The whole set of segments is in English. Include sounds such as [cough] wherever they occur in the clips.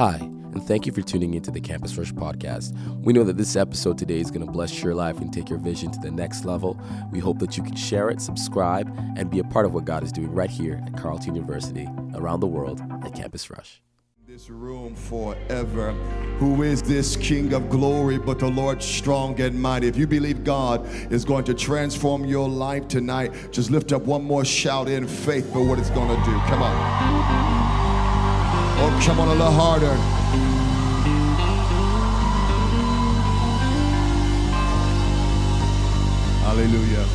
Hi, and thank you for tuning into the Campus Rush podcast. We know that this episode today is going to bless your life and take your vision to the next level. We hope that you can share it, subscribe, and be a part of what God is doing right here at Carleton University, around the world at Campus Rush. This room forever. Who is this King of glory but the Lord strong and mighty? If you believe God is going to transform your life tonight, just lift up one more shout in faith for what it's going to do. Come on. Oh, come on a little harder. Hallelujah.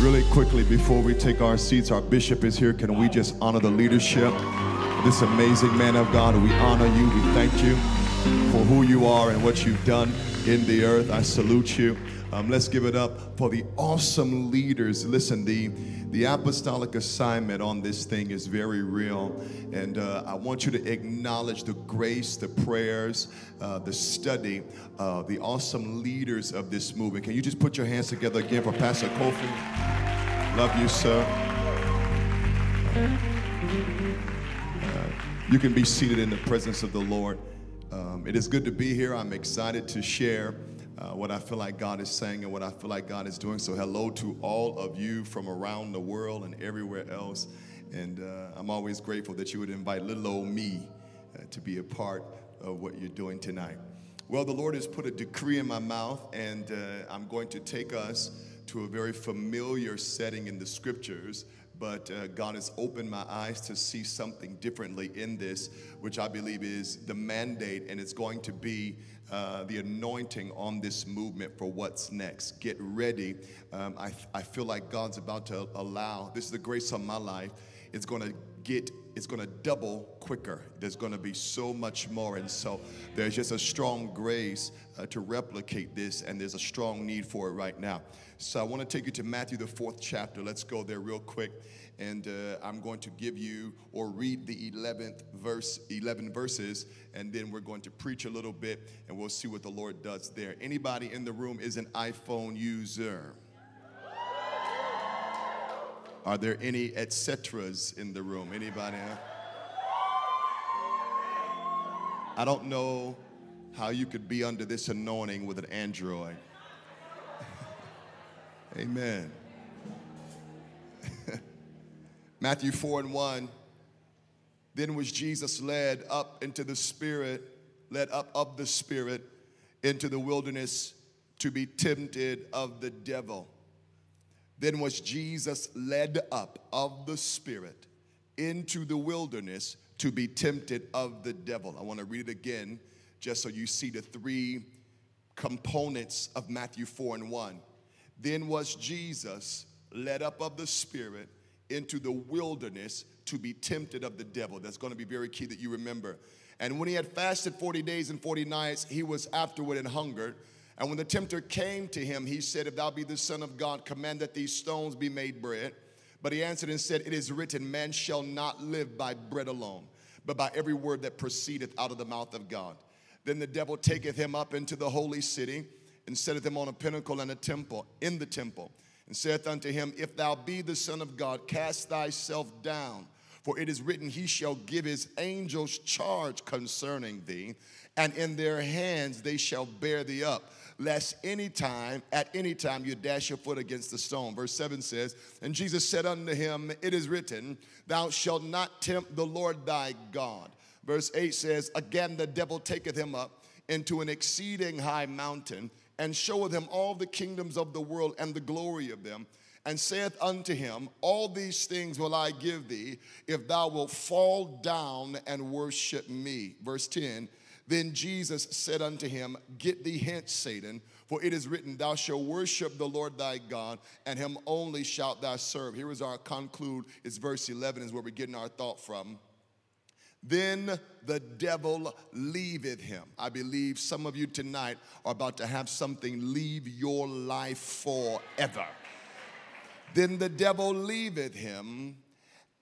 Really quickly, before we take our seats, our bishop is here. Can we just honor the leadership? This amazing man of God, we honor you. We thank you for who you are and what you've done in the earth. I salute you. Um, let's give it up for the awesome leaders. Listen, the, the apostolic assignment on this thing is very real. And uh, I want you to acknowledge the grace, the prayers, uh, the study, uh, the awesome leaders of this movement. Can you just put your hands together again for Pastor Kofi? Love you, sir. Uh, you can be seated in the presence of the Lord. Um, it is good to be here. I'm excited to share uh, what I feel like God is saying and what I feel like God is doing. So, hello to all of you from around the world and everywhere else. And uh, I'm always grateful that you would invite little old me uh, to be a part of what you're doing tonight. Well, the Lord has put a decree in my mouth, and uh, I'm going to take us to a very familiar setting in the scriptures but uh, God has opened my eyes to see something differently in this, which I believe is the mandate, and it's going to be uh, the anointing on this movement for what's next. Get ready. Um, I, I feel like God's about to allow, this is the grace of my life, it's going to get it's going to double quicker. There's going to be so much more. And so there's just a strong grace uh, to replicate this, and there's a strong need for it right now. So I want to take you to Matthew, the fourth chapter. Let's go there real quick. And uh, I'm going to give you or read the 11th verse, 11 verses, and then we're going to preach a little bit, and we'll see what the Lord does there. Anybody in the room is an iPhone user? Are there any et ceteras in the room? Anybody? I don't know how you could be under this anointing with an Android. [laughs] Amen. [laughs] Matthew 4 and 1. Then was Jesus led up into the Spirit, led up of the Spirit into the wilderness to be tempted of the devil. Then was Jesus led up of the Spirit into the wilderness to be tempted of the devil. I want to read it again just so you see the three components of Matthew 4 and 1. Then was Jesus led up of the Spirit into the wilderness to be tempted of the devil. That's going to be very key that you remember. And when he had fasted 40 days and 40 nights, he was afterward and hungered. And when the tempter came to him, he said, If thou be the Son of God, command that these stones be made bread. But he answered and said, It is written, Man shall not live by bread alone, but by every word that proceedeth out of the mouth of God. Then the devil taketh him up into the holy city and setteth him on a pinnacle and a temple, in the temple, and saith unto him, If thou be the Son of God, cast thyself down. For it is written, He shall give His angels charge concerning thee, and in their hands they shall bear thee up lest any time, at any time, you dash your foot against the stone. Verse 7 says, And Jesus said unto him, It is written, Thou shalt not tempt the Lord thy God. Verse 8 says, Again the devil taketh him up into an exceeding high mountain, and showeth him all the kingdoms of the world and the glory of them, and saith unto him, All these things will I give thee, if thou wilt fall down and worship me. Verse 10 then Jesus said unto him, Get thee hence, Satan, for it is written, Thou shalt worship the Lord thy God, and him only shalt thou serve. Here is our conclude, it's verse 11, is where we're getting our thought from. Then the devil leaveth him. I believe some of you tonight are about to have something leave your life forever. Then the devil leaveth him,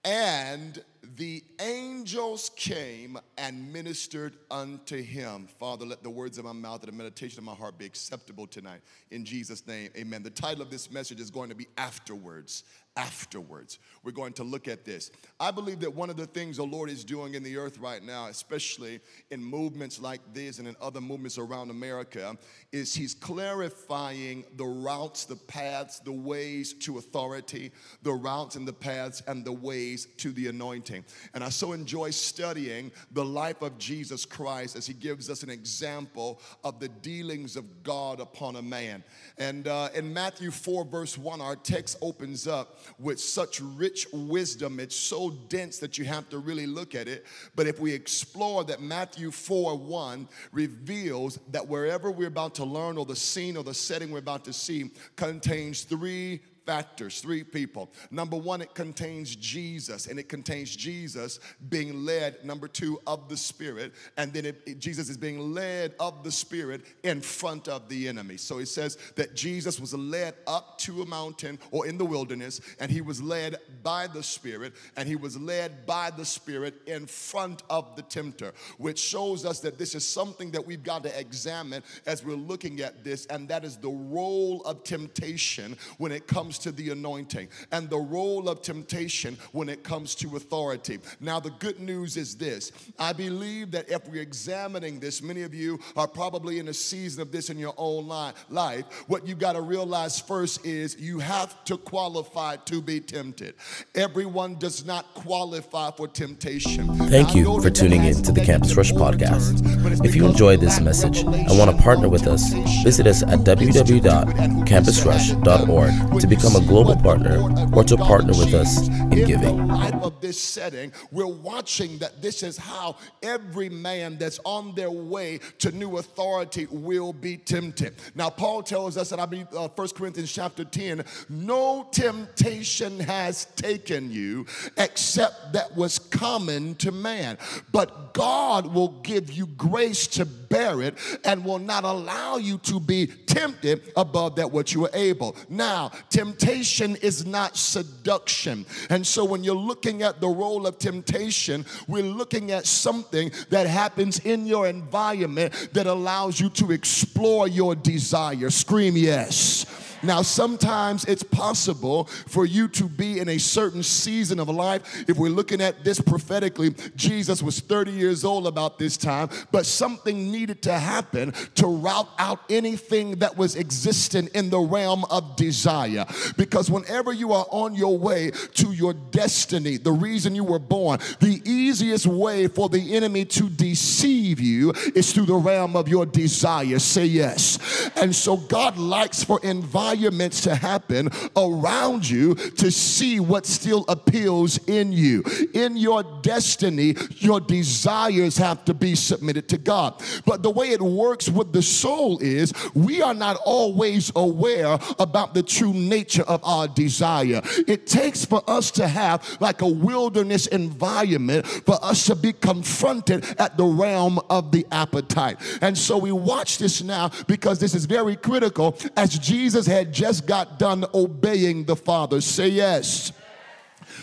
and the angels came and ministered unto him. Father, let the words of my mouth and the meditation of my heart be acceptable tonight. In Jesus' name, amen. The title of this message is going to be Afterwards afterwards. We're going to look at this. I believe that one of the things the Lord is doing in the earth right now, especially in movements like this and in other movements around America, is He's clarifying the routes, the paths, the ways to authority, the routes and the paths and the ways to the anointing. And I so enjoy studying the life of Jesus Christ as He gives us an example of the dealings of God upon a man. And uh, in Matthew 4, verse 1, our text opens up with such rich wisdom. It's so dense that you have to really look at it. But if we explore that Matthew 4 1 reveals that wherever we're about to learn, or the scene or the setting we're about to see, contains three factors, three people. Number one, it contains Jesus, and it contains Jesus being led, number two, of the Spirit. And then it, it, Jesus is being led of the Spirit in front of the enemy. So it says that Jesus was led up to a mountain or in the wilderness, and he was led by the Spirit, and he was led by the Spirit in front of the tempter, which shows us that this is something that we've got to examine as we're looking at this, and that is the role of temptation when it comes to the anointing and the role of temptation when it comes to authority. Now, the good news is this I believe that if we're examining this, many of you are probably in a season of this in your own life. What you got to realize first is you have to qualify to be tempted. Everyone does not qualify for temptation. Thank you for tuning in to the Campus Rush podcast. If you enjoyed this message and want to partner with us, visit us at www.campusrush.org to become become a global partner or to partner with us in giving. In the light Of this setting, we're watching that this is how every man that's on their way to new authority will be tempted. Now, Paul tells us, and I believe uh, 1 Corinthians chapter 10, no temptation has taken you except that was common to man. But God will give you grace to bear it and will not allow you to be tempted above that what you are able. Now, temptation is not seduction. And so when you're looking at the role of temptation, we're looking at something that happens in your environment that allows you to explore your desire. Scream yes. Now, sometimes it's possible for you to be in a certain season of life. If we're looking at this prophetically, Jesus was 30 years old about this time, but something needed to happen to rout out anything that was existing in the realm of desire. Because whenever you are on your way to your destiny, the reason you were born, the easiest way for the enemy to deceive you is through the realm of your desire. Say yes. And so God likes for environment environments to happen around you to see what still appeals in you. In your destiny, your desires have to be submitted to God. But the way it works with the soul is we are not always aware about the true nature of our desire. It takes for us to have like a wilderness environment for us to be confronted at the realm of the appetite. And so we watch this now because this is very critical as Jesus had just got done obeying the Father. Say yes.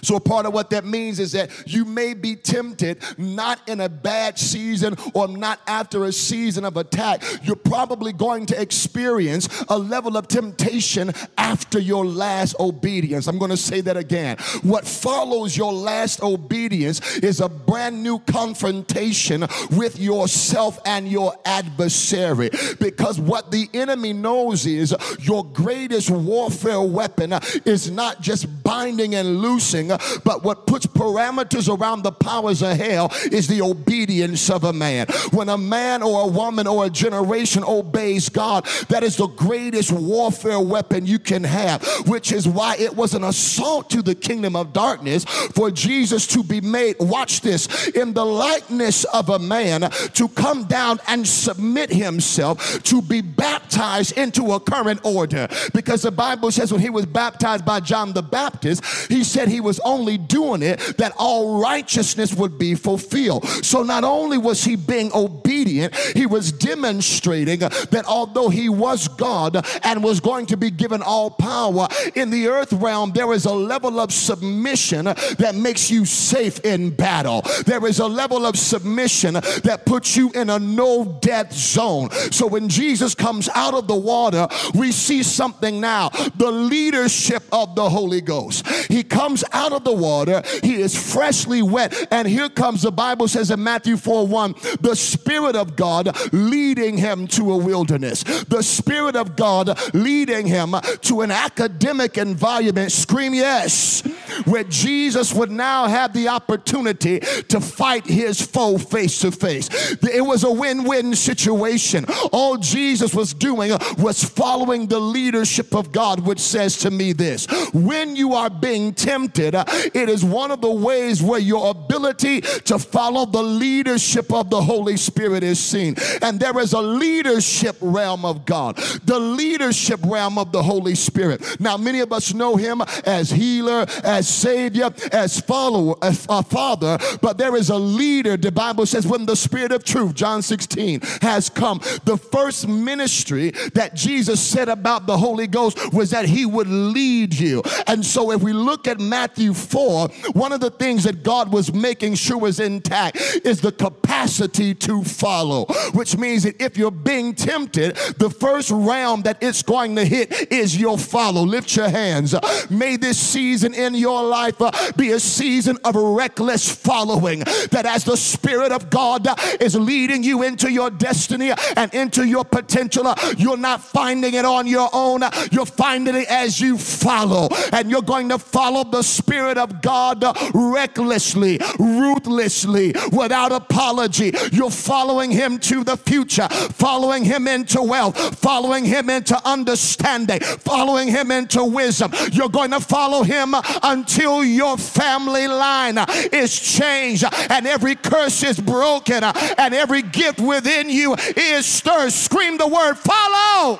So, a part of what that means is that you may be tempted not in a bad season or not after a season of attack. You're probably going to experience a level of temptation after your last obedience. I'm going to say that again. What follows your last obedience is a brand new confrontation with yourself and your adversary. Because what the enemy knows is your greatest warfare weapon is not just binding and loosing but what puts parameters around the powers of hell is the obedience of a man. When a man or a woman or a generation obeys God, that is the greatest warfare weapon you can have, which is why it was an assault to the kingdom of darkness for Jesus to be made, watch this, in the likeness of a man to come down and submit himself to be baptized into a current order. Because the Bible says when he was baptized by John the Baptist, he said he was only doing it that all righteousness would be fulfilled. So not only was he being obedient, he was demonstrating that although he was God and was going to be given all power in the earth realm, there is a level of submission that makes you safe in battle. There is a level of submission that puts you in a no death zone. So when Jesus comes out of the water, we see something now the leadership of the Holy Ghost. He comes out of the water, he is freshly wet, and here comes the Bible says in Matthew 4 1, the Spirit of God leading him to a wilderness. The Spirit of God leading him to an academic environment. Scream yes, where Jesus would now have the opportunity to fight his foe face to face. It was a win win situation. All Jesus was doing was following the leadership of God, which says to me this when you are being tempted, it is one of the ways where your ability to follow the leadership of the Holy Spirit is seen. And there is a leadership realm of God, the leadership realm of the Holy Spirit. Now, many of us know him as healer, as savior, as follower, as a father, but there is a leader. The Bible says, when the Spirit of truth, John 16, has come, the first ministry that Jesus said about the Holy Ghost was that he would lead you. And so, if we look at Matthew 4, one of the things that God was making sure was intact is the capacity to follow, which means that if you're being tempted, the first realm that it's going to hit is your follow. Lift your hands. May this season in your life uh, be a season of reckless following. That as the Spirit of God uh, is leading you into your destiny and into your potential, uh, you're not finding it on your own. You're finding it as you follow. And you're going to follow the Spirit of God recklessly, ruthlessly, without apology. You're following Him to the future, following Him into wealth, following Him into understanding, following Him into wisdom. You're going to follow Him until your family line is changed and every curse is broken and every gift within you is stirred. Scream the word follow.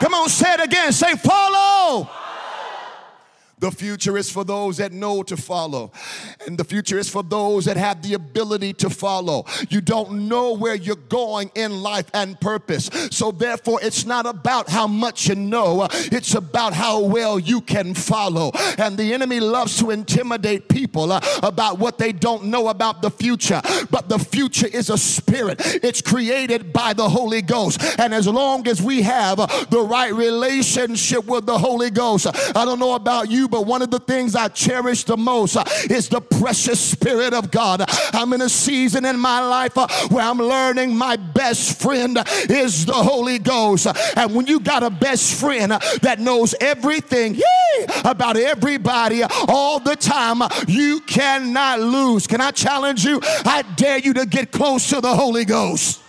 Come on, say it again. Say follow. The future is for those that know to follow. And the future is for those that have the ability to follow. You don't know where you're going in life and purpose. So, therefore, it's not about how much you know, it's about how well you can follow. And the enemy loves to intimidate people uh, about what they don't know about the future. But the future is a spirit, it's created by the Holy Ghost. And as long as we have the right relationship with the Holy Ghost, I don't know about you but one of the things I cherish the most uh, is the precious Spirit of God. I'm in a season in my life uh, where I'm learning my best friend is the Holy Ghost. And when you got a best friend that knows everything yay, about everybody all the time, you cannot lose. Can I challenge you? I dare you to get close to the Holy Ghost.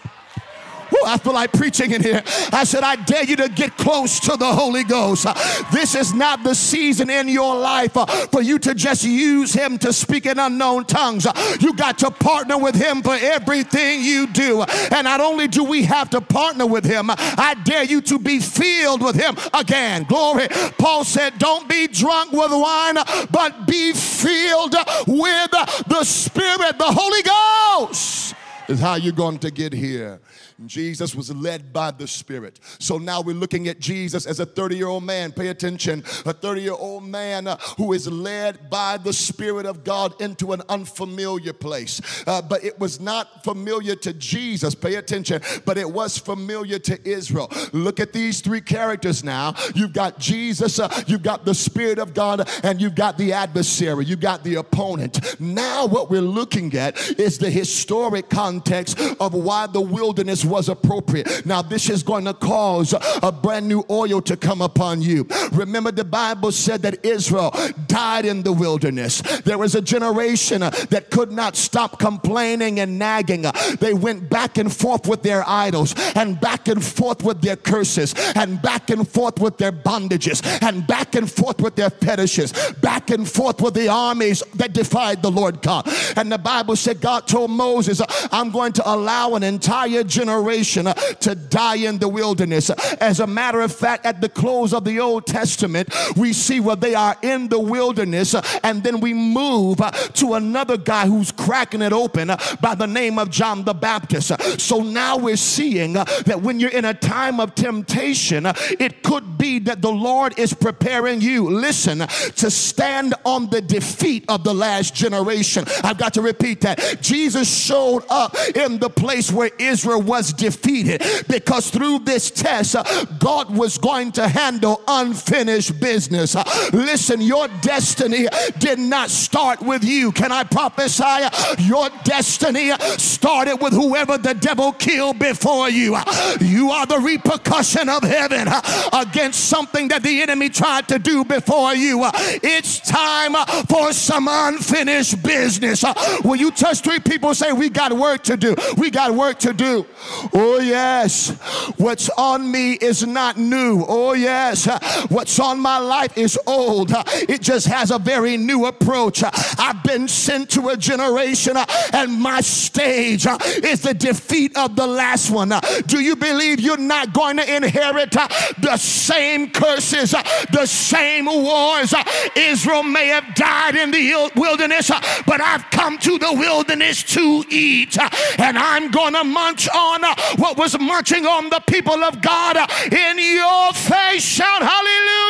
Woo, I feel like preaching in here. I said, I dare you to get close to the Holy Ghost. This is not the season in your life uh, for you to just use Him to speak in unknown tongues. You got to partner with Him for everything you do. And not only do we have to partner with Him, I dare you to be filled with Him again. Glory. Paul said, Don't be drunk with wine, but be filled with the Spirit, the Holy Ghost is how you're going to get here. Jesus was led by the Spirit. So now we're looking at Jesus as a 30 year old man. Pay attention. A 30 year old man uh, who is led by the Spirit of God into an unfamiliar place. Uh, but it was not familiar to Jesus. Pay attention. But it was familiar to Israel. Look at these three characters now. You've got Jesus, uh, you've got the Spirit of God, and you've got the adversary, you've got the opponent. Now, what we're looking at is the historic context of why the wilderness was appropriate. Now, this is going to cause a brand new oil to come upon you. Remember, the Bible said that Israel died in the wilderness. There was a generation uh, that could not stop complaining and nagging. Uh, they went back and forth with their idols, and back and forth with their curses, and back and forth with their bondages, and back and forth with their fetishes, back and forth with the armies that defied the Lord God. And the Bible said, God told Moses, I'm I'm going to allow an entire generation uh, to die in the wilderness. As a matter of fact, at the close of the Old Testament, we see where they are in the wilderness, uh, and then we move uh, to another guy who's cracking it open by the name of John the Baptist. So now we're seeing that when you're in a time of temptation, it could be that the Lord is preparing you, listen, to stand on the defeat of the last generation. I've got to repeat that. Jesus showed up in the place where Israel was defeated because through this test, uh, God was going to handle unfinished business. Uh, listen, your destiny did not start with you. Can I prophesy? Uh, your destiny started with whoever the devil killed before you. You are the repercussion of heaven against something that the enemy tried to do before you. It's time for some unfinished business. Will you touch three people say, We got work to do? We got work to do. Oh, yes. What's on me is not new. Oh, yes. What's on my life is old. It just has a very new approach. I've been sent to a generation, and my stage is the defeat of the last one. Do you believe you're not going to inherit the same curses, the same wars? Israel may have died in the wilderness, but I've come to the wilderness to eat, and I'm going to munch on what was marching on the people of God in your face. Shout hallelujah.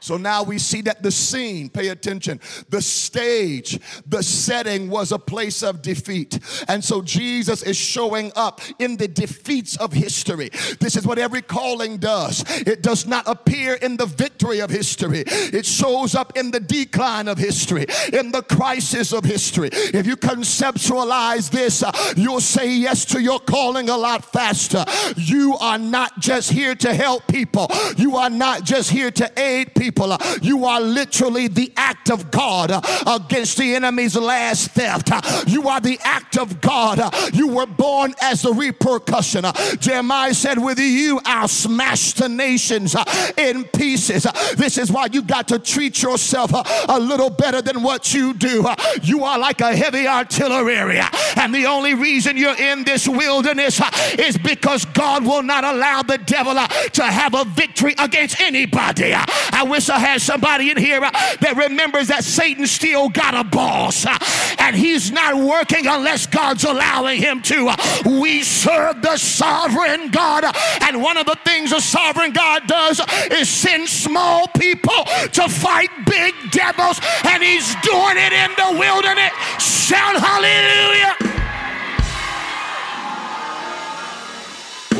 So now we see that the scene, pay attention, the stage, the setting was a place of defeat. And so Jesus is showing up in the defeats of history. This is what every calling does. It does not appear in the victory of history, it shows up in the decline of history, in the crisis of history. If you conceptualize this, uh, you'll say yes to your calling a lot faster. You are not just here to help people, you are not just here to aid people people. You are literally the act of God against the enemy's last theft. You are the act of God. You were born as a repercussion. Jeremiah said, With you, I'll smash the nations in pieces. This is why you got to treat yourself a little better than what you do. You are like a heavy artillery, and the only reason you're in this wilderness is because God will not allow the devil to have a victory against anybody. I wish I had somebody in here uh, that remembers that Satan still got a boss uh, and he's not working unless God's allowing him to. Uh, we serve the sovereign God, and one of the things a sovereign God does is send small people to fight big devils, and he's doing it in the wilderness. Shout hallelujah!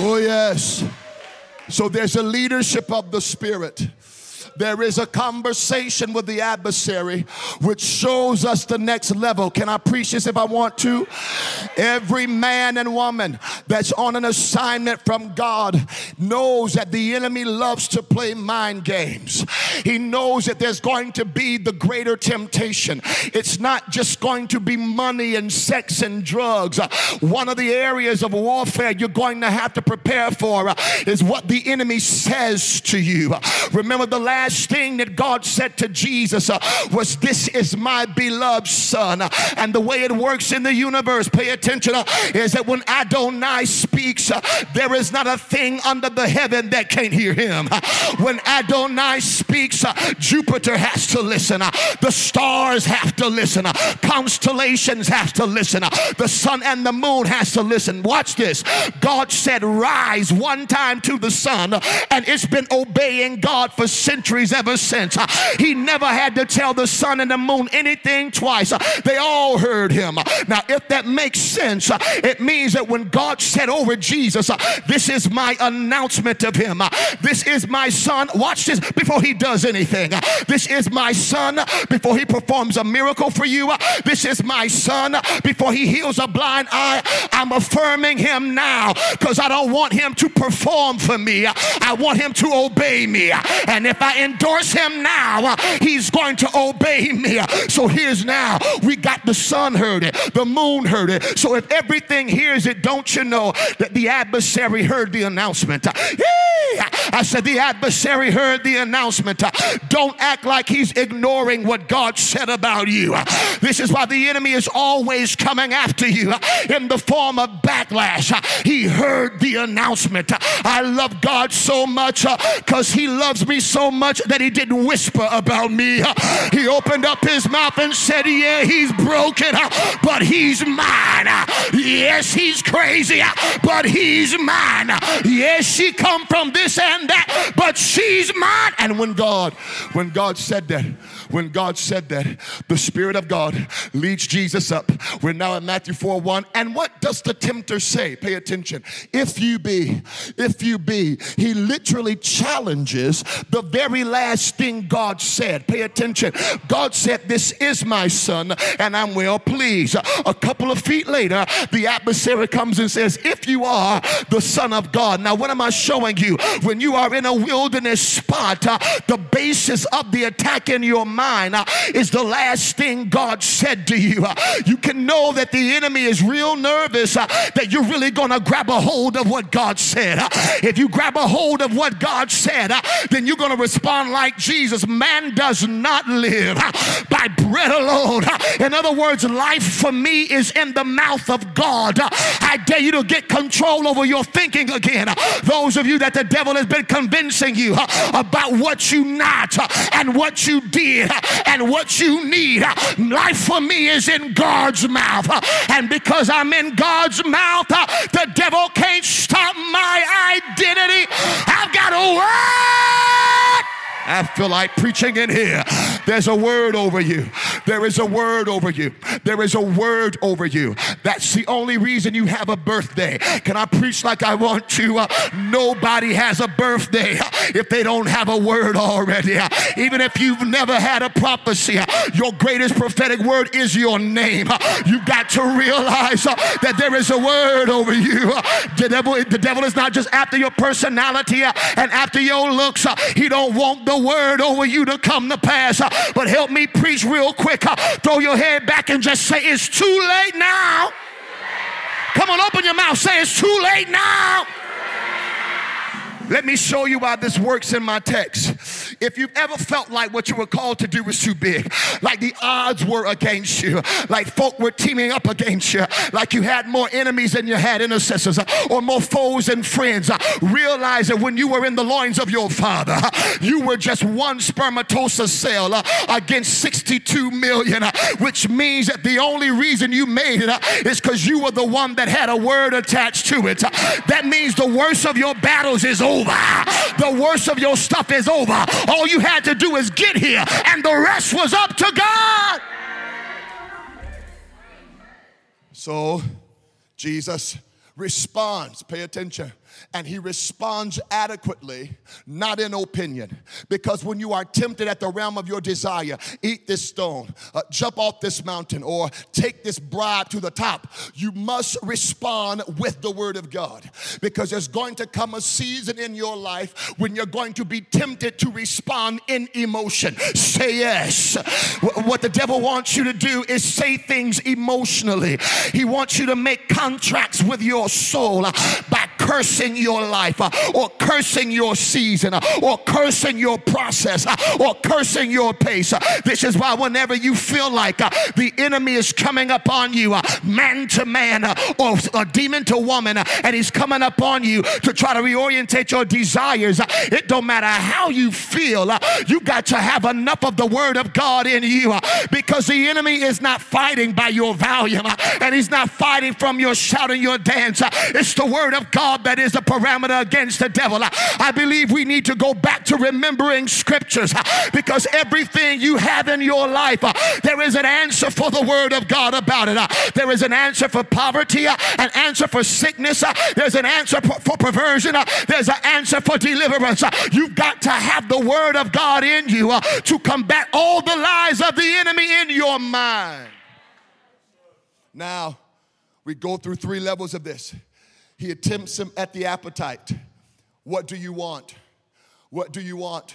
Oh, yes. So there's a leadership of the Spirit there is a conversation with the adversary which shows us the next level. Can I preach this if I want to? Every man and woman that's on an assignment from God knows that the enemy loves to play mind games. He knows that there's going to be the greater temptation. It's not just going to be money and sex and drugs. One of the areas of warfare you're going to have to prepare for is what the enemy says to you. Remember the last last thing that God said to Jesus uh, was, This is my beloved son. And the way it works in the universe, pay attention, uh, is that when Adonai speaks, uh, there is not a thing under the heaven that can't hear him. When Adonai speaks, uh, Jupiter has to listen, uh, the stars have to listen, uh, constellations have to listen, the sun and the moon has to listen. Watch this. God said, Rise one time to the sun, and it's been obeying God for centuries centuries ever since. Uh, he never had to tell the sun and the moon anything twice. Uh, they all heard him. Uh, now, if that makes sense, uh, it means that when God said over Jesus, uh, This is my announcement of him, uh, this is my son. Watch this before he does anything. This is my son before he performs a miracle for you. This is my son before he heals a blind eye. I'm affirming him now because I don't want him to perform for me. I want him to obey me. And if I endorse him now, he's going to obey me. So here's now we got the sun heard it, the moon heard it, So if everything hears it, don't you know that the adversary heard the announcement? I said, the adversary heard the announcement. Don't act like he's ignoring what God said about you. This is why the enemy is always coming after you in the form of backlash. He heard the announcement. I love God so much because he loves me so much that he didn't whisper about me. He opened up his mouth and said, Yeah, he's broken, but he's mine. Yes, he's crazy, but he's mine. Yes, she come from this and that, but she's mine. And when God, when God said that, when God said that, the Spirit of God leads Jesus up. We're now in Matthew 4 1. And what does the tempter say? Pay attention. If you be, if you be, he literally challenges the very last thing God said. Pay attention. God said, This is my son, and I'm well pleased. A couple of feet later, the adversary comes and says, If you are the Son of God. Now, what am I showing you? When you are in a wilderness spot, uh, the basis of the attack in your mind mind uh, is the last thing God said to you. Uh, you can know that the enemy is real nervous uh, that you're really going to grab a hold of what God said. Uh, if you grab a hold of what God said, uh, then you're going to respond like Jesus. Man does not live uh, by bread alone. In other words, life for me is in the mouth of God. I dare you to get control over your thinking again. Those of you that the devil has been convincing you about what you not and what you did [laughs] and what you need. Life for me is in God's mouth. And because I'm in God's mouth, the devil can't stop my identity. I've got a word. I feel like preaching in here. There's a word over you. There is a word over you. There is a word over you. That's the only reason you have a birthday. Can I preach like I want to? Uh, nobody has a birthday if they don't have a word already. even if you've never had a prophecy, your greatest prophetic word is your name. You've got to realize uh, that there is a word over you. The devil, the devil is not just after your personality uh, and after your looks. He don't want the word over you to come to pass. Uh, but help me preach real quick. Uh, throw your head back and just say, It's too late now. Come on, open your mouth. Say, It's too late now. Let me show you why this works in my text. If you've ever felt like what you were called to do was too big, like the odds were against you, like folk were teaming up against you, like you had more enemies than you had intercessors, uh, or more foes than friends, uh, realize that when you were in the loins of your father, uh, you were just one spermatozoa cell against 62 million, which means that the only reason you made it is because you were the one that had a word attached to it. That means the worst of your battles is over. The worst of your stuff is over. All you had to do is get here, and the rest was up to God. So, Jesus responds. Pay attention and he responds adequately, not in opinion. Because when you are tempted at the realm of your desire, eat this stone, uh, jump off this mountain, or take this bribe to the top, you must respond with the word of God. Because there's going to come a season in your life when you're going to be tempted to respond in emotion. Say yes. What the devil wants you to do is say things emotionally, he wants you to make contracts with your soul by cursing your life uh, or cursing your season uh, or cursing your process uh, or cursing your pace. Uh, this is why whenever you feel like uh, the enemy is coming upon you, uh, man to man or a demon to woman, and he's coming upon you to try to reorientate your desires, it don't matter how you feel, you got to have enough of the word of God in you because the enemy is not fighting by your volume and he's not fighting from your shout and your dance. It's the word of God that is the parameter against the devil. I believe we need to go back to remembering scriptures because everything you have in your life, there is an answer for the word of God about it. There is an answer for poverty, an answer for sickness, there's an answer for perversion, there's an answer for deliverance. You've got to have the word of God in you to combat all the lies of the enemy in your mind. Now, we go through three levels of this. He attempts him at the appetite. What do you want? What do you want?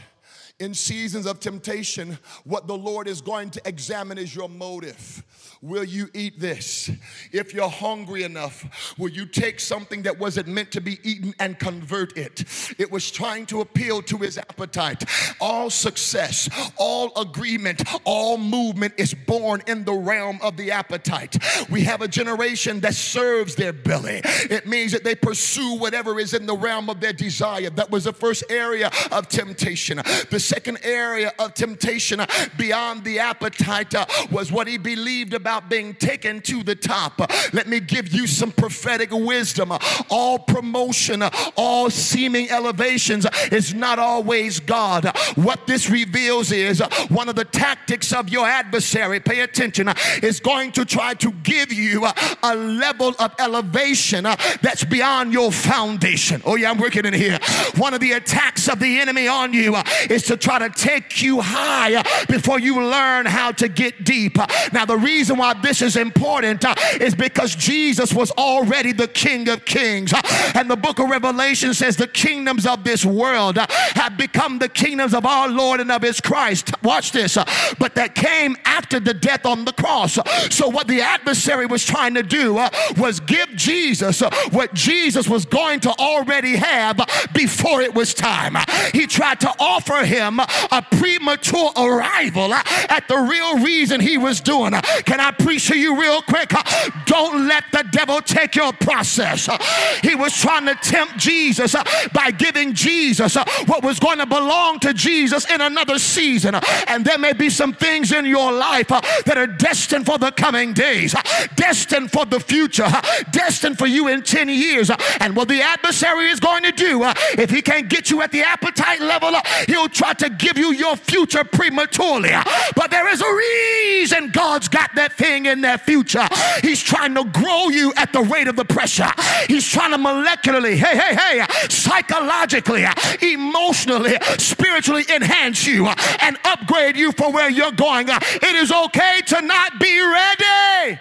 In seasons of temptation, what the Lord is going to examine is your motive. Will you eat this? If you're hungry enough, will you take something that wasn't meant to be eaten and convert it? It was trying to appeal to his appetite. All success, all agreement, all movement is born in the realm of the appetite. We have a generation that serves their belly. It means that they pursue whatever is in the realm of their desire. That was the first area of temptation. The second area of temptation beyond the appetite uh, was what he believed about being taken to the top. Let me give you some prophetic wisdom. All promotion, all seeming elevations is not always God. What this reveals is one of the tactics of your adversary, pay attention, is going to try to give you a level of elevation that's beyond your foundation. Oh, yeah, I'm working in here. One of the attacks of the enemy on you is to try to take you high before you learn how to get deep. Now, the reason why this is important uh, is because Jesus was already the King of Kings. Uh, and the book of Revelation says the kingdoms of this world uh, have become the kingdoms of our Lord and of his Christ. Watch this. But that came after the death on the cross. So, what the adversary was trying to do was give Jesus what Jesus was going to already have before it was time. He tried to offer him a premature arrival at the real reason he was doing. Can I preach to you real quick? Uh, don't let the devil take your process. Uh, he was trying to tempt Jesus uh, by giving Jesus what was going to belong to Jesus in another season. And there may be some things in your life that are destined for the coming days, destined for the future, destined for you in 10 years. And what the adversary is going to do, if he can't get you at the appetite level, he'll try to give you your future prematurely. But there is a reason God's got that thing in their future. He's trying to grow you at the rate of the pressure. He's trying to molecularly, hey, hey, hey, psychologically, emotionally, spiritually enhance you and upgrade you for where you're going. It is okay to not be ready,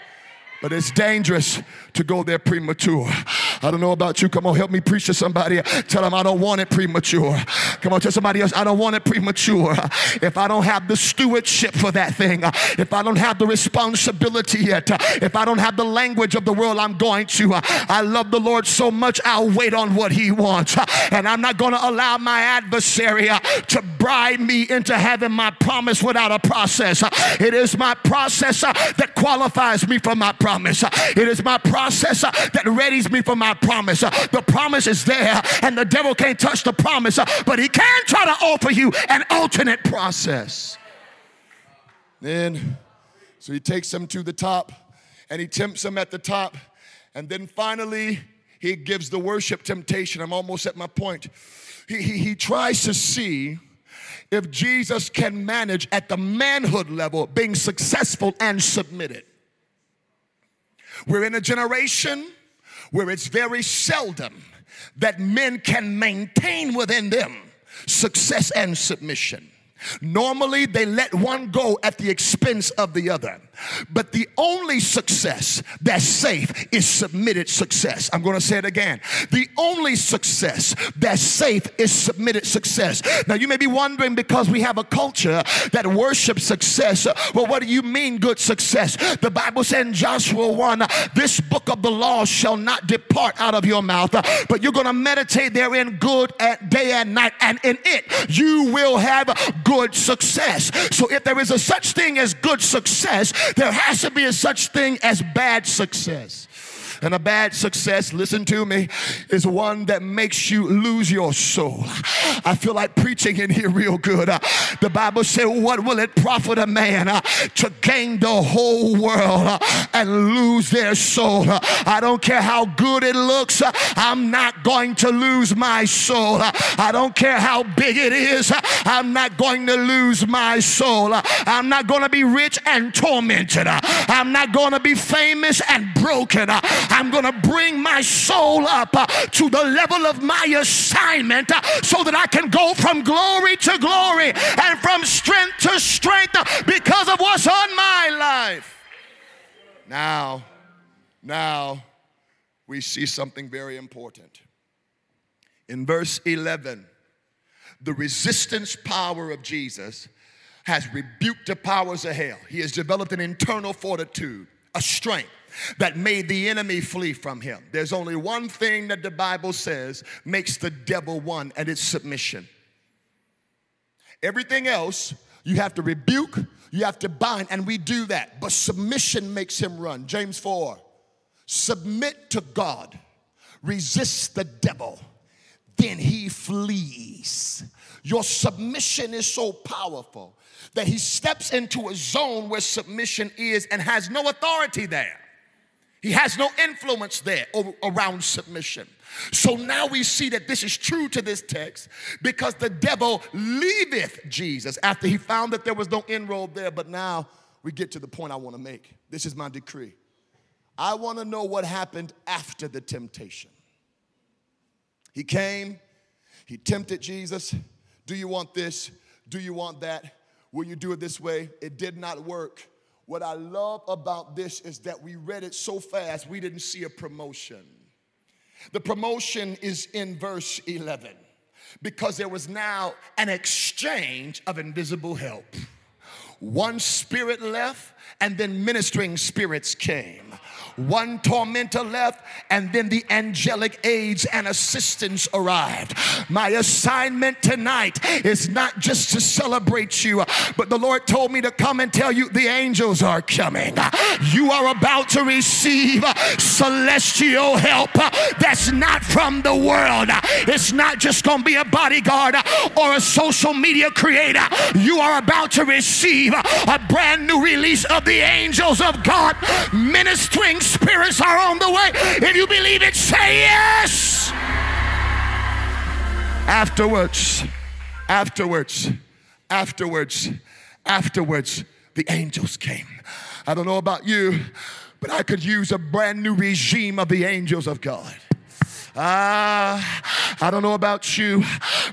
but it's dangerous to go there premature. I don't know about you. Come on, help me preach to somebody. Tell them I don't want it premature. Come on, tell somebody else I don't want it premature. If I don't have the stewardship for that thing, if I don't have the responsibility yet, if I don't have the language of the world, I'm going to. I love the Lord so much, I'll wait on what He wants. And I'm not going to allow my adversary to bribe me into having my promise without a process. It is my process that qualifies me for my promise. It is my process that readies me for my promise. Uh, the promise is there, and the devil can't touch the promise, uh, but he can try to offer you an alternate process. Then, so he takes them to the top and he tempts them at the top. And then finally, he gives the worship temptation. I'm almost at my point. He, he, he tries to see if Jesus can manage at the manhood level being successful and submitted. We're in a generation where it's very seldom that men can maintain within them success and submission. Normally, they let one go at the expense of the other. But the only success that's safe is submitted success. I'm going to say it again. The only success that's safe is submitted success. Now, you may be wondering because we have a culture that worships success. Well, what do you mean good success? The Bible said in Joshua 1 this book of the law shall not depart out of your mouth, but you're going to meditate therein good at day and night, and in it you will have good success. So, if there is a such thing as good success, there has to be a such thing as bad success. And a bad success, listen to me, is one that makes you lose your soul. I feel like preaching in here real good. Uh, the Bible said, What will it profit a man uh, to gain the whole world uh, and lose their soul? Uh, I don't care how good it looks, uh, I'm not going to lose my soul. Uh, I don't care how big it is, I'm not going to lose my soul. I'm not going to be rich and tormented. I'm not going to be famous and broken. I'm going to bring my soul up uh, to the level of my assignment uh, so that I can go from glory to glory and from strength to strength because of what's on my life. Now, now we see something very important. In verse 11, the resistance power of Jesus has rebuked the powers of hell. He has developed an internal fortitude, a strength that made the enemy flee from him. There's only one thing that the Bible says makes the devil one, and it's submission. Everything else you have to rebuke, you have to bind, and we do that. But submission makes him run. James 4 Submit to God, resist the devil, then he flees. Your submission is so powerful that he steps into a zone where submission is and has no authority there. He has no influence there around submission. So now we see that this is true to this text because the devil leaveth Jesus after he found that there was no inroad there. But now we get to the point I want to make. This is my decree. I want to know what happened after the temptation. He came, he tempted Jesus. Do you want this? Do you want that? Will you do it this way? It did not work. What I love about this is that we read it so fast, we didn't see a promotion. The promotion is in verse 11 because there was now an exchange of invisible help. One spirit left, and then ministering spirits came. One tormentor left, and then the angelic aids and assistants arrived. My assignment tonight is not just to celebrate you, but the Lord told me to come and tell you the angels are coming. You are about to receive celestial help that's not from the world. It's not just going to be a bodyguard or a social media creator. You are about to receive a brand new release of the angels of God ministering spirits are on the way. If you believe it, say yes. Afterwards, afterwards, afterwards, afterwards, the angels came. I don't know about you, but I could use a brand new regime of the angels of God. Ah, I don't know about you,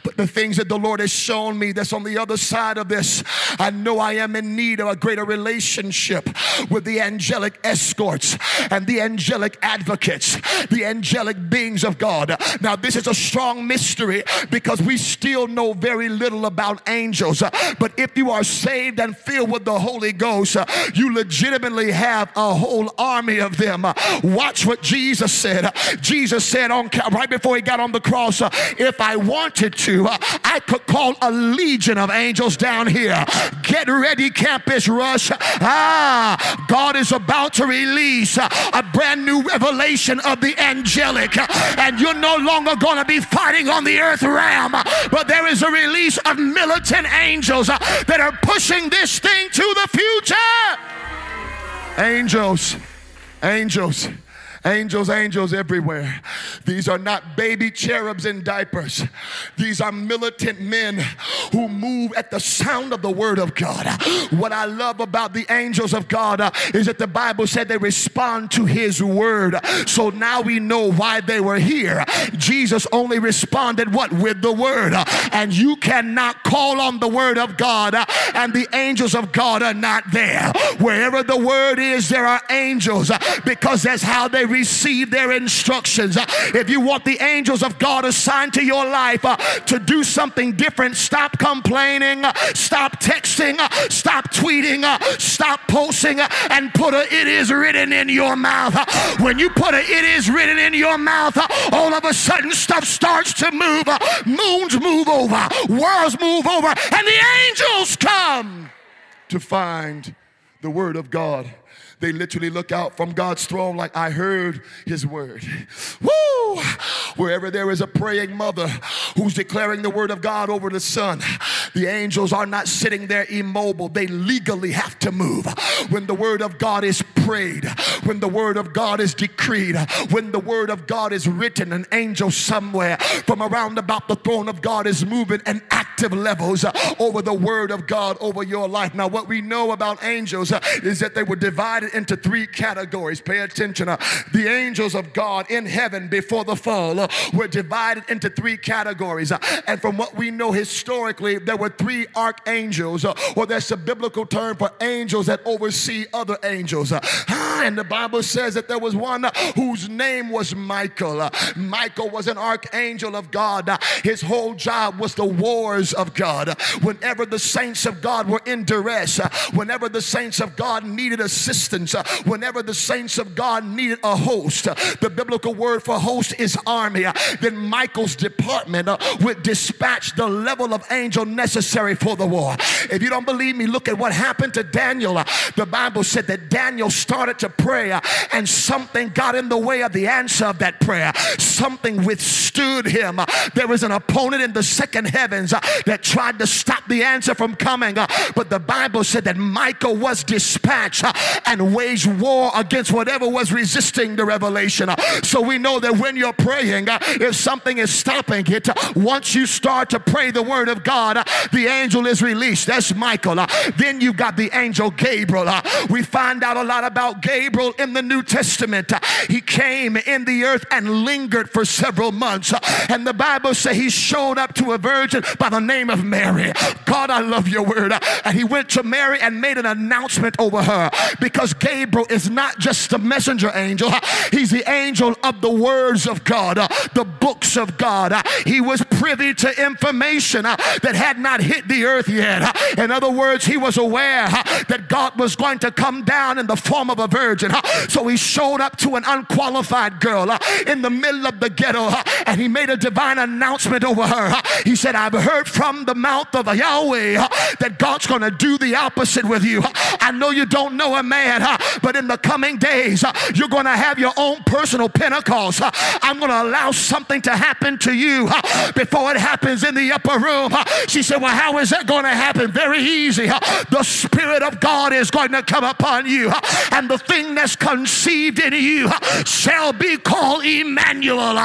but the things that the Lord has shown me that's on the other side of this, I know I am in need of a greater relationship with the angelic escorts and the angelic advocates, the angelic beings of God. Now, this is a strong mystery because we still know very little about angels. But if you are saved and filled with the Holy Ghost, you legitimately have a whole army of them. Watch what Jesus said. Jesus said on right before he got on the cross, uh, if I wanted to, uh, I could call a legion of angels down here. Get ready, Campus Rush. Ah, God is about to release uh, a brand new revelation of the angelic, and you're no longer going to be fighting on the earth realm, but there is a release of militant angels that are pushing this thing to the future. Angels, angels. Angels, angels everywhere. These are not baby cherubs in diapers. These are militant men who move at the sound of the word of God. What I love about the angels of God uh, is that the Bible said they respond to his word. So now we know why they were here. Jesus only responded what? With the word. And you cannot call on the word of God uh, and the angels of God are not there. Wherever the word is, there are angels uh, because that's how they receive their instructions. Uh, if you want the angels of God assigned to your life uh, to do something different, stop complaining, uh, stop texting, stop tweeting, stop posting, and put a it is written in your mouth. When you put a it is written in your mouth, all of a sudden stuff starts to move. Moons move over, worlds move over, and the angels come to find the word of God they literally look out from God's throne like, I heard his word. Woo! Wherever there is a praying mother who's declaring the word of God over the son, the angels are not sitting there immobile. They legally have to move. When the word of God is prayed, when the word of God is decreed, when the word of God is written, an angel somewhere from around about the throne of God is moving and acting active levels uh, over the word of God over your life. Now, what we know about angels uh, is that they were divided into three categories. Pay attention. Uh, the angels of God in heaven before the fall uh, were divided into three categories. Uh, and from what we know historically, there were three archangels, uh, or that's a biblical term for angels that oversee other angels. Ah, and the Bible says that there was one whose name was Michael. Michael was an archangel of God. His whole job was the wars of God. Whenever the saints of God were in duress, whenever the saints of God needed assistance, whenever the saints of God needed a host, the biblical word for host is army, then Michael's department would dispatch the level of angel necessary for the war. If you don't believe me, look at what happened to Daniel. The Bible said that Daniel started to pray and something got in the way of the answer of that prayer. Something withstood him. There was an opponent in the second heavens that tried to stop the answer from coming. Uh, but the Bible said that Michael was dispatched uh, and waged war against whatever was resisting the revelation. Uh, so we know that when you're praying, if something is stopping it, once you start to pray the word of God, the angel is released. That's Michael. Then you've got the angel Gabriel. We find out a lot about Gabriel in the New Testament. He came in the earth and lingered for several months. And the Bible says he showed up to a virgin by the name of Mary. God, I love your word. And he went to Mary and made an announcement over her because Gabriel is not just a messenger angel, he's the angel of the words of God, the books of God. He was privy to information that had not hit the earth yet. In other words, he was aware that God was going to come down in the form of a virgin. So he showed up to an unqualified girl in the middle of the ghetto and he made a divine announcement over her. He said, I've heard from the mouth of Yahweh that God's going to do the opposite with you. I know you don't know a man, but in the coming days, you're going to have your own personal Pentecost. I'm going to allow something to happen to you before it happens in the upper room. She said, Well, how is that going to happen? Very easy. The Spirit of God is going to come upon you, and the thing that's conceived in you shall be called Emmanuel,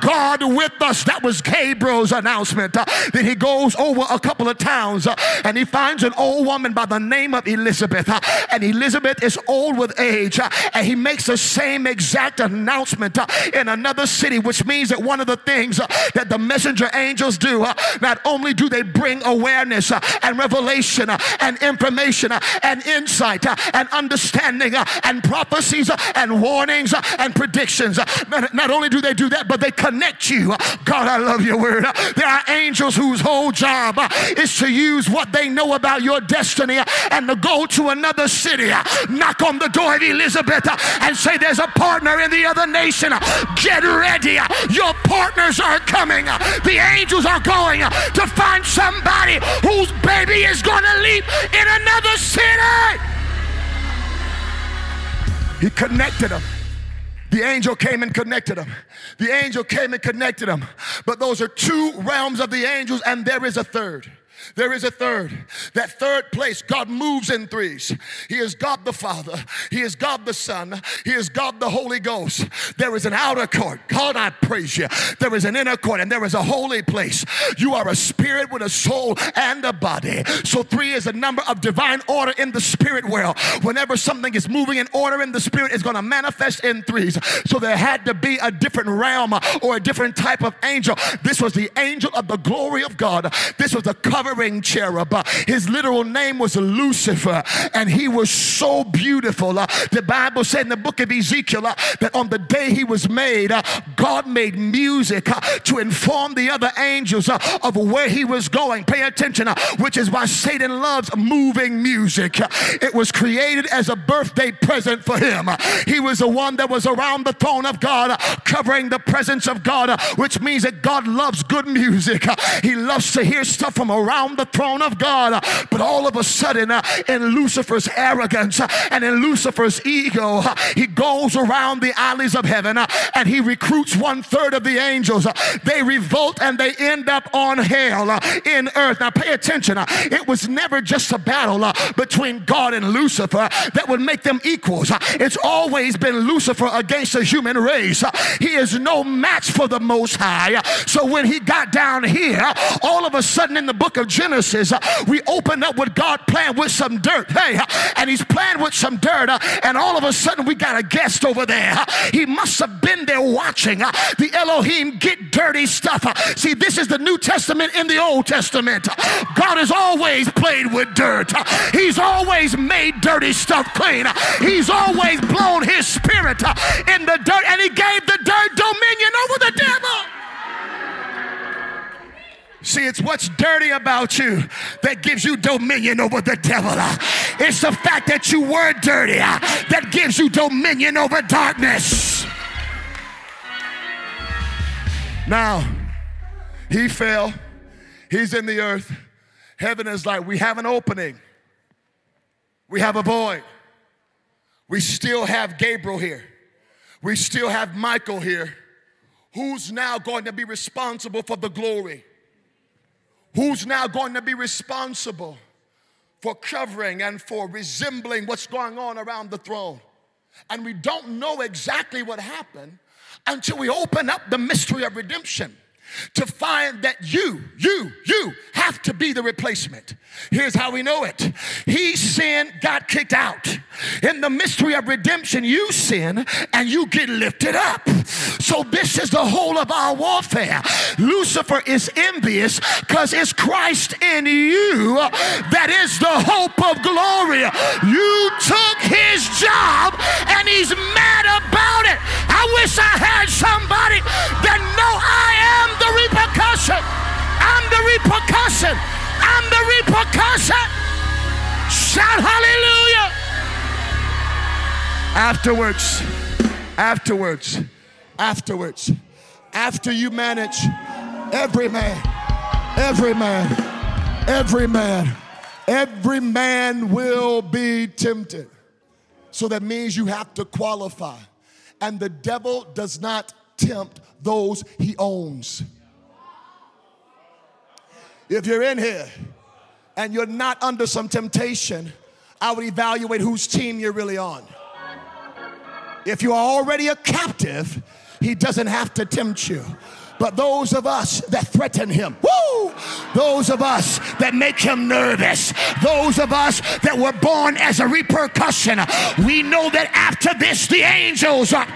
God with us. That was Gabriel's announcement. Then he goes over a couple of towns and he finds an old woman by the name of Elizabeth. And Elizabeth is old with age, and he makes the same exact announcement in another city, which means that one of the things that the messenger angels do, not only do they bring awareness and revelation and information and insight and understanding and prophecies and warnings and predictions. Not only do they do that, but they connect you. God, I love your word. There are angels whose whole job is to use what they know about your destiny and to go to another city, knock on the door of Elizabeth and say, There's a partner in the other nation. Get ready. Your partners are coming. The angels are going to find somebody whose baby is going to leap in another city. He connected them. The angel came and connected them. The angel came and connected them. But those are two realms of the angels, and there is a third. There is a third. That third place, God moves in threes. He is God the Father, He is God the Son, He is God the Holy Ghost. There is an outer court. God, I praise you. There is an inner court, and there is a holy place. You are a spirit with a soul and a body. So, three is a number of divine order in the spirit world. Whenever something is moving in order in the spirit, it's going to manifest in threes. So, there had to be a different realm or a different type of angel. This was the angel of the glory of God. This was the cover covering cherub. His literal name was Lucifer, and he was so beautiful. Uh, the Bible said in the book of Ezekiel uh, that on the day he was made, uh, God made music to inform the other angels of where he was going. Pay attention, which is why Satan loves moving music. It was created as a birthday present for him. He was the one that was around the throne of God, covering the presence of God, which means that God loves good music. He loves to hear stuff from around around the throne of God. But all of a sudden, uh, in Lucifer's arrogance uh, and in Lucifer's ego, uh, he goes around the alleys of heaven uh, and he recruits one third of the angels. Uh, they revolt and they end up on hell uh, in earth. Now, pay attention. It was never just a battle between God and Lucifer that would make them equals. It's always been Lucifer against the human race. He is no match for the Most High. So when he got down here, all of a sudden in the book of Genesis, uh, we opened up with God playing with some dirt. Hey, uh, and he's playing with some dirt, uh, and all of a sudden we got a guest over there. He must have been there watching the Elohim get dirty stuff. See, this is the New Testament in the Old Testament. God has always played with dirt, He's always made dirty stuff clean, He's always blown His spirit in the dirt, and He gave the dirt dominion over the devil. See, it's what's dirty about you that gives you dominion over the devil. It's the fact that you were dirty that gives you dominion over darkness. Now, he fell. He's in the earth. Heaven is like, we have an opening. We have a void. We still have Gabriel here. We still have Michael here. Who's now going to be responsible for the glory? Who's now going to be responsible for covering and for resembling what's going on around the throne. And we don't know exactly what happened until we open up the mystery of redemption to find that you, you, you have to be the replacement. Here's how we know it He sinned, got kicked out. In the mystery of redemption, you sin and you get lifted up. So, this is the whole of our warfare. Lucifer is envious because it's Christ in you that is the hope of glory. You took his job and he's mad about it. I wish I had somebody that know I am the repercussion. I'm the repercussion. I'm the repercussion. Shout hallelujah. Afterwards, afterwards, afterwards, after you manage every man, every man, every man, every man will be tempted. So that means you have to qualify. And the devil does not tempt those he owns. If you're in here and you're not under some temptation, I would evaluate whose team you're really on. If you are already a captive, he doesn't have to tempt you. But those of us that threaten him, woo, those of us that make him nervous, those of us that were born as a repercussion, we know that after this, the angels are.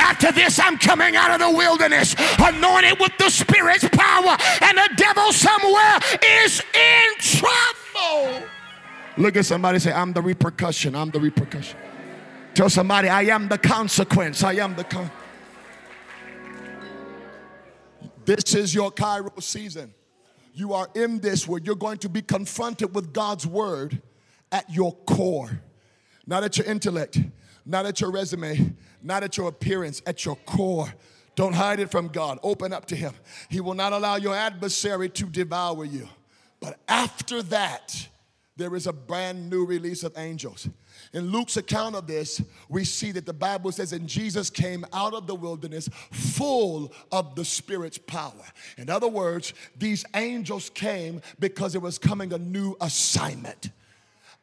After this, I'm coming out of the wilderness anointed with the Spirit's power, and the devil somewhere is in trouble. Look at somebody say, I'm the repercussion. I'm the repercussion. Tell somebody, I am the consequence. I am the con. This is your Kairos season. You are in this where you're going to be confronted with God's word at your core, not at your intellect, not at your resume, not at your appearance, at your core. Don't hide it from God. Open up to Him. He will not allow your adversary to devour you. But after that, there is a brand new release of angels. In Luke's account of this, we see that the Bible says, and Jesus came out of the wilderness full of the Spirit's power. In other words, these angels came because it was coming a new assignment.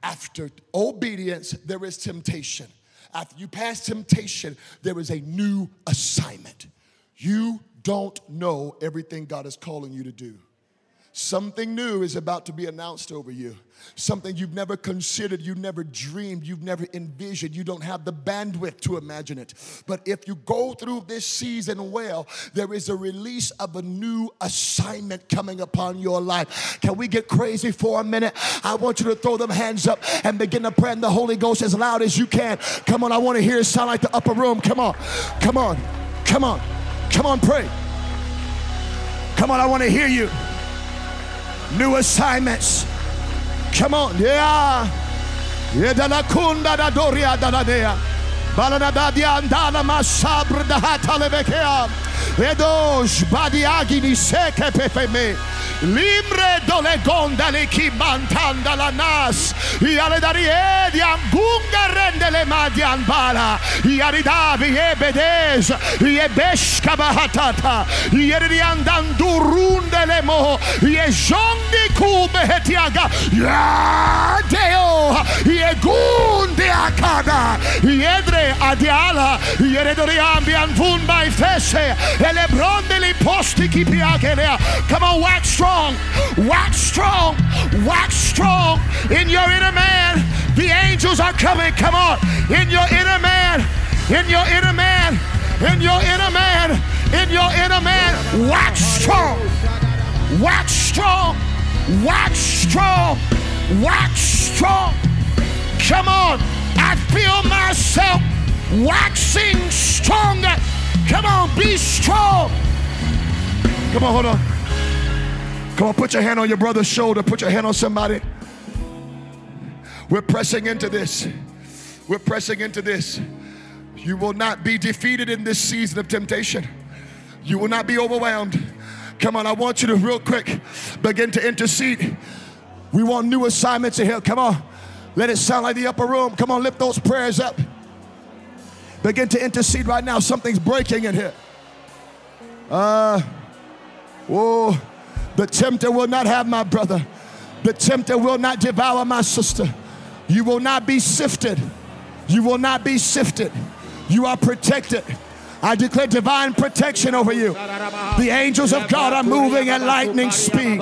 After obedience, there is temptation. After you pass temptation, there is a new assignment. You don't know everything God is calling you to do. Something new is about to be announced over you. Something you've never considered, you've never dreamed, you've never envisioned. You don't have the bandwidth to imagine it. But if you go through this season well, there is a release of a new assignment coming upon your life. Can we get crazy for a minute? I want you to throw them hands up and begin to pray in the Holy Ghost as loud as you can. Come on, I want to hear it sound like the upper room. Come on, come on, come on, come on, pray. Come on, I want to hear you new assignments. Come on, yeah. Yedalakunda da doria da da andala masabra da hatalevekea. Edosh badiagi ni seke pefeme. Limre dole gonda le ki mantanda la nas. Iale darie di ambunga rende le madian bala. Iari davi e bedes. Ie beshka bahatata. Ieri di andandurunde le mo. Ie jondi kube hetiaga. Ya deo. Ie gunde akada. Iedre adiala. Iere doriambi anvun by fese. Ele brondeli Come on, wax strong, wax strong, wax strong in your inner man. The angels are coming. Come on, in your inner man, in your inner man, in your inner man, in your inner man. Wax strong, wax strong, wax strong, wax strong. Come on, waxing stronger. Come on, be strong. Come on, hold on. Come on, put your hand on your brother's shoulder. Put your hand on somebody. We're pressing into this. We're pressing into this. You will not be defeated in this season of temptation. You will not be overwhelmed. Come on, I want you to real quick begin to intercede. We want new assignments ahead. Come on. Let it sound like the upper room. Come on, lift those prayers up. Begin to intercede right now. Something's breaking in here. Uh, whoa. The tempter will not have my brother. The tempter will not devour my sister. You will not be sifted. You will not be sifted. You are protected. I declare divine protection over you. The angels of God are moving at lightning speed.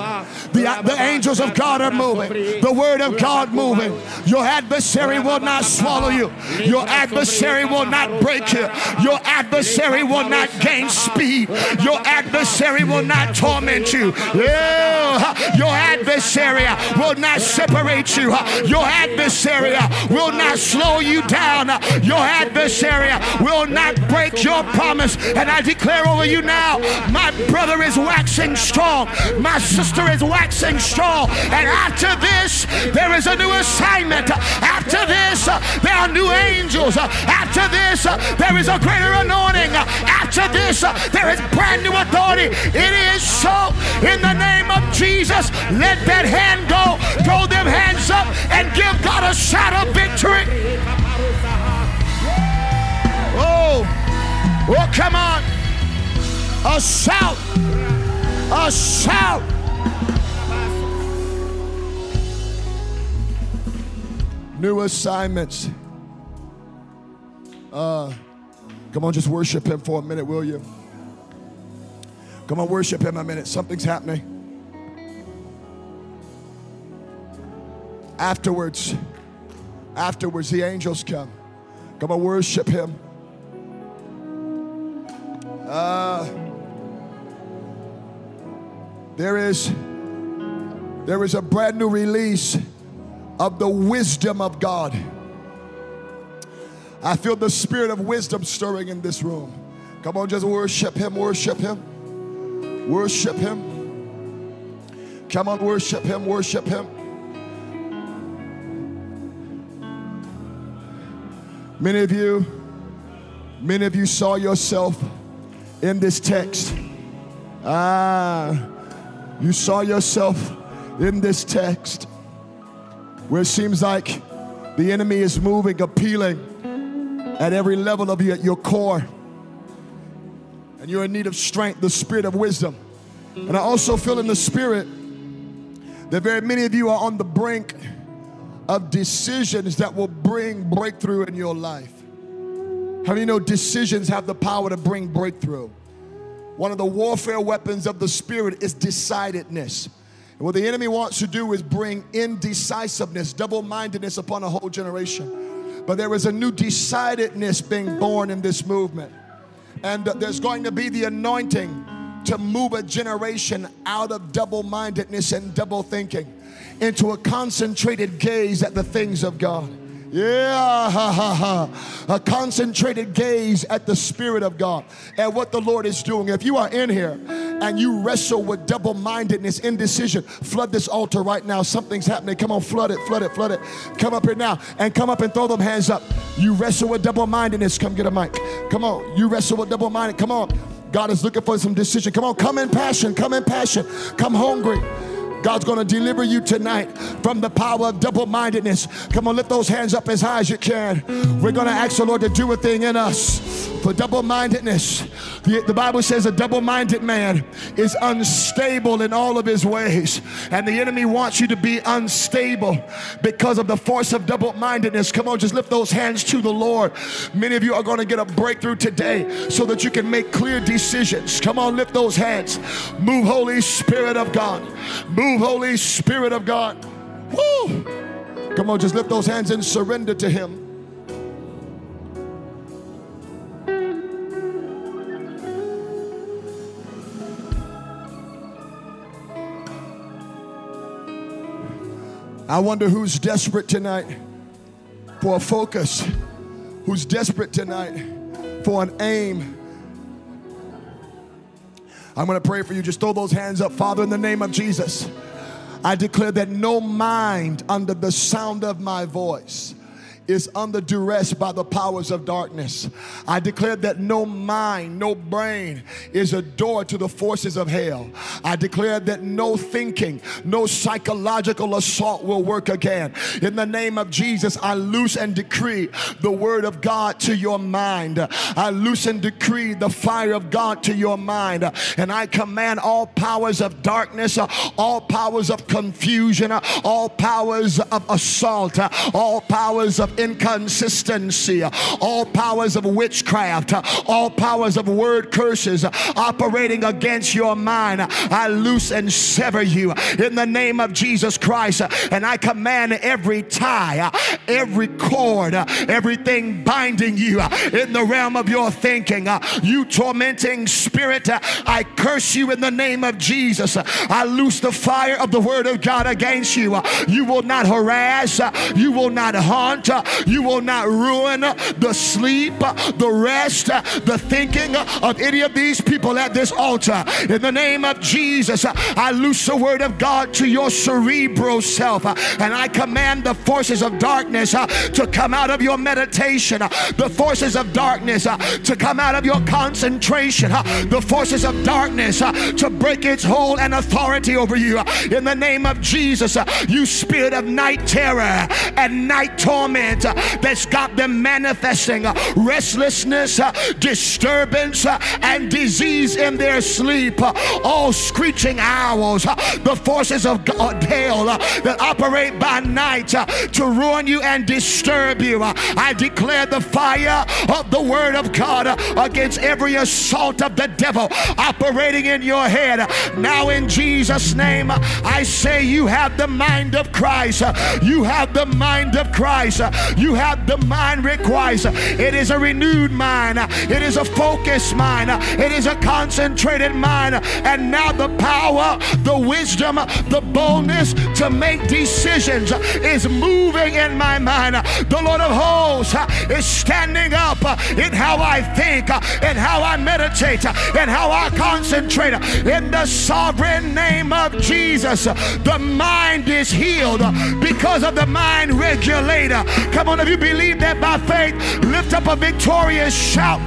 The, the angels of God are moving. The word of God moving. Your adversary will not swallow you. Your adversary will not break you. Your adversary will not gain speed. Your adversary will not torment you. Your adversary will not separate you. Your adversary will not slow you down. Your adversary will not break your promise. And I declare over you now, my brother is waxing strong. My sister is waxing strong. And after this, there is a new assignment. After this, there are new angels. After this, there is a greater anointing. After this, there is brand new authority. It is so in the name of Jesus. Let that hand go. Throw them hands up and give God a shout of victory. Oh, come on. A shout. A shout. New assignments. Uh, come on, just worship him for a minute, will you? Come on, worship him a minute. Something's happening. Afterwards, afterwards, the angels come. Come on, worship him. Uh, there is there is a brand new release of the wisdom of God. I feel the spirit of wisdom stirring in this room. Come on, just worship Him, worship Him, worship Him. Come on, worship Him, worship Him. Many of you, many of you saw yourself in this text. Ah, you saw yourself in this text where it seems like the enemy is moving, appealing at every level of your, your core. And you're in need of strength, the spirit of wisdom. And I also feel in the spirit that very many of you are on the brink of decisions that will bring breakthrough in your life. How do you know decisions have the power to bring breakthrough? One of the warfare weapons of the Spirit is decidedness. And what the enemy wants to do is bring indecisiveness, double mindedness upon a whole generation. But there is a new decidedness being born in this movement. And there's going to be the anointing to move a generation out of double mindedness and double thinking into a concentrated gaze at the things of God. Yeah, ha, ha, ha. a concentrated gaze at the Spirit of God and what the Lord is doing. If you are in here and you wrestle with double mindedness, indecision, flood this altar right now. Something's happening. Come on, flood it, flood it, flood it. Come up here now and come up and throw them hands up. You wrestle with double mindedness. Come get a mic. Come on. You wrestle with double minded. Come on. God is looking for some decision. Come on, come in passion. Come in passion. Come hungry. God's going to deliver you tonight from the power of double mindedness. Come on, lift those hands up as high as you can. We're going to ask the Lord to do a thing in us for double mindedness. The, the, Bible says a double minded man is unstable in all of his ways. And the enemy wants you to be unstable because of the force of double mindedness. Come on, just lift those hands to the Lord. Many of you are going to get a breakthrough today so that you can make clear decisions. Come on, lift those hands. Move, Holy Spirit of God. Move, Holy Spirit of God. Woo! Come on, just lift those hands and surrender to Him. I wonder who's desperate tonight for a focus, who's desperate tonight for an aim. I'm going to pray for you. Just throw those hands up. Father, in the name of Jesus, I declare that no mind under the sound of my voice is under duress by the powers of darkness. I declare that no mind, no brain is a door to the forces of hell. I declare that no thinking, no psychological assault will work again. In the name of Jesus, I loose and decree the word of God to your mind. I loose and decree the fire of God to your mind. And I command all powers of darkness, all powers of confusion, all powers of assault, all powers of inconsistency, all powers of witchcraft, all powers of word curses operating against your mind. I loose and sever you in the name of Jesus Christ. And I command every tie, every cord, everything binding you in the realm of your thinking, you tormenting spirit, I curse you in the name of Jesus. I loose the fire of the word of God against you. You will not harass, you will not haunt, you will not ruin the sleep, the rest, the thinking of any of these people at this altar. In the name of Jesus, I loose the word of God to your cerebral self and I command the forces of darkness to come out of your meditation, the forces of darkness to come out of your concentration, the forces of darkness to break its hold and authority over you. In the name of Jesus, you spirit of night terror and night torment Uh, that's got them manifesting uh, restlessness, uh, disturbance, and disease in their sleep. All screeching owls, the forces of God, hell that operate by night to ruin you and disturb you. I declare the fire of the word of God against every assault of the devil operating in your head. Now, in Jesus' name, I say you have the mind of Christ. You have the mind of Christ. You have the mind requires. It is a renewed mind, it is a focused mind, it is a concentrated mind. And now the power, the wisdom, the boldness to make decisions is moving in my mind. The Lord of hosts is standing up in how I think, in how I meditate, in how I concentrate. In the sovereign name of Jesus, the mind is healed because of the mind regulator. Come on, if you believe that by faith, lift up a victorious shout.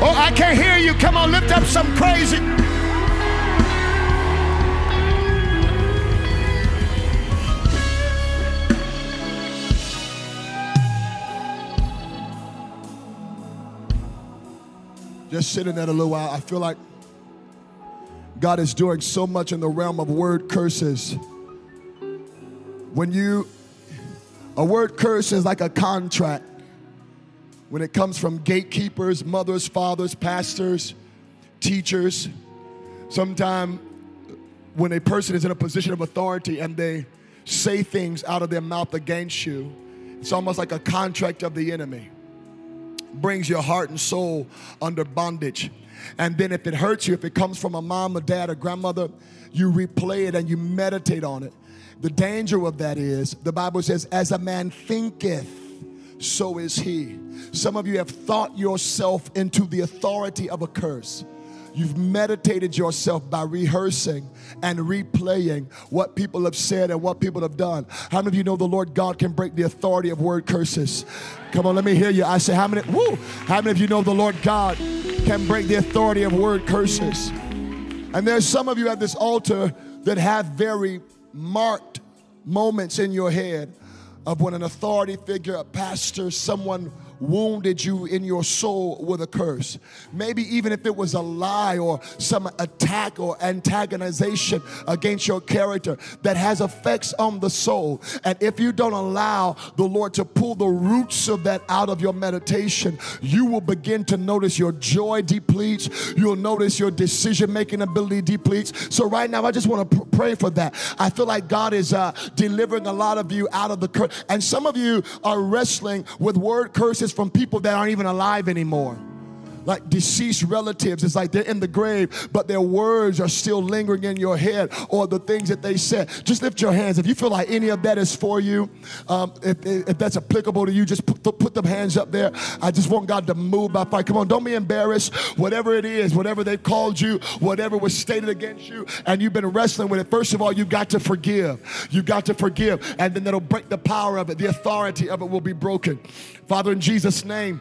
Oh, I can't hear you. Come on, lift up some crazy. Just sitting there a little while, I feel like God is doing so much in the realm of word curses. When you, a word curse is like a contract. When it comes from gatekeepers, mothers, fathers, pastors, teachers, sometimes when a person is in a position of authority and they say things out of their mouth against you, it's almost like a contract of the enemy. Brings your heart and soul under bondage. And then if it hurts you, if it comes from a mom, a dad, a grandmother, you replay it and you meditate on it. The danger of that is the Bible says, as a man thinketh, so is he. Some of you have thought yourself into the authority of a curse. You've meditated yourself by rehearsing and replaying what people have said and what people have done. How many of you know the Lord God can break the authority of word curses? Come on, let me hear you. I say, how many, woo, how many of you know the Lord God can break the authority of word curses? And there's some of you at this altar that have very marked moments in your head of when an authority figure, a pastor, someone wounded you in your soul with a curse. Maybe even if it was a lie or some attack or antagonization against your character that has effects on the soul. And if you don't allow the Lord to pull the roots of that out of your meditation, you will begin to notice your joy depletes. You'll notice your decision making ability depletes. So, right now, I just want to pr- pray for that. I feel like God is uh, delivering a lot of you out of the curse. And some of you are wrestling with word curses from people that aren't even alive anymore like deceased relatives. It's like they're in the grave, but their words are still lingering in your head or the things that they said. Just lift your hands. If you feel like any of that is for you, um, if, if, that's applicable to you, just put, put them hands up there. I just want God to move by fire. Come on, don't be embarrassed. Whatever it is, whatever they've called you, whatever was stated against you, and you've been wrestling with it, first of all, you've got to forgive. You've got to forgive, and then that'll break the power of it. The authority of it will be broken. Father, in Jesus' name,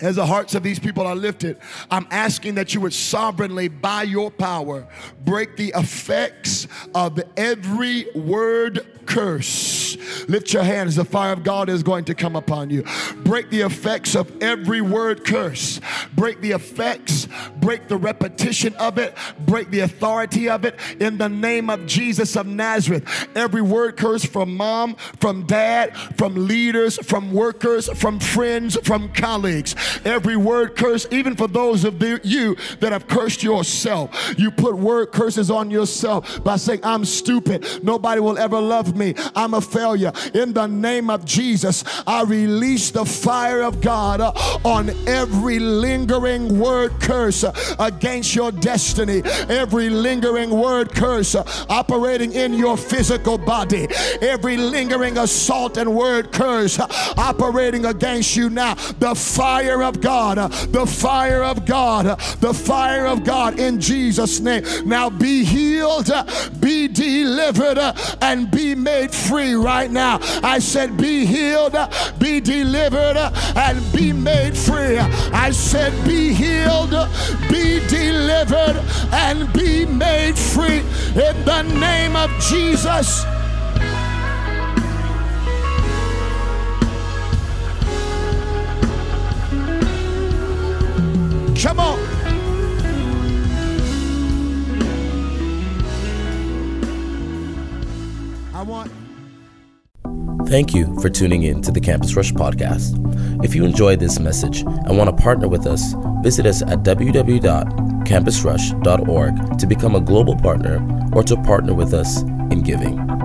as the hearts of these people are lifted, I'm asking that you would sovereignly, by your power, break the effects of every word curse. Lift your hands, the fire of God is going to come upon you. Break the effects of every word curse. Break the effects, break the repetition of it, break the authority of it in the name of Jesus of Nazareth. Every word curse from mom, from dad, from leaders, from workers, from friends, from colleagues. Every word curse, even for those of you that have cursed yourself. You put word curses on yourself by saying, I'm stupid. Nobody will ever love me. I'm a failure. In the name of Jesus, I release the fire of God on every lingering word curse against your destiny, every lingering word curse operating in your physical body, every lingering assault and word curse operating against you now. The fire of God, the fire of God, the fire of God in Jesus' name. Now be healed, be delivered, and be made made free right now. I said, Be healed, be delivered, and be made free. I said, Be healed, be delivered, and be made free in the name of Jesus. Come on. I want. Thank you for tuning in to the Campus Rush podcast. If you enjoyed this message and want to partner with us, visit us at www.campusrush.org to become a global partner or to partner with us in giving.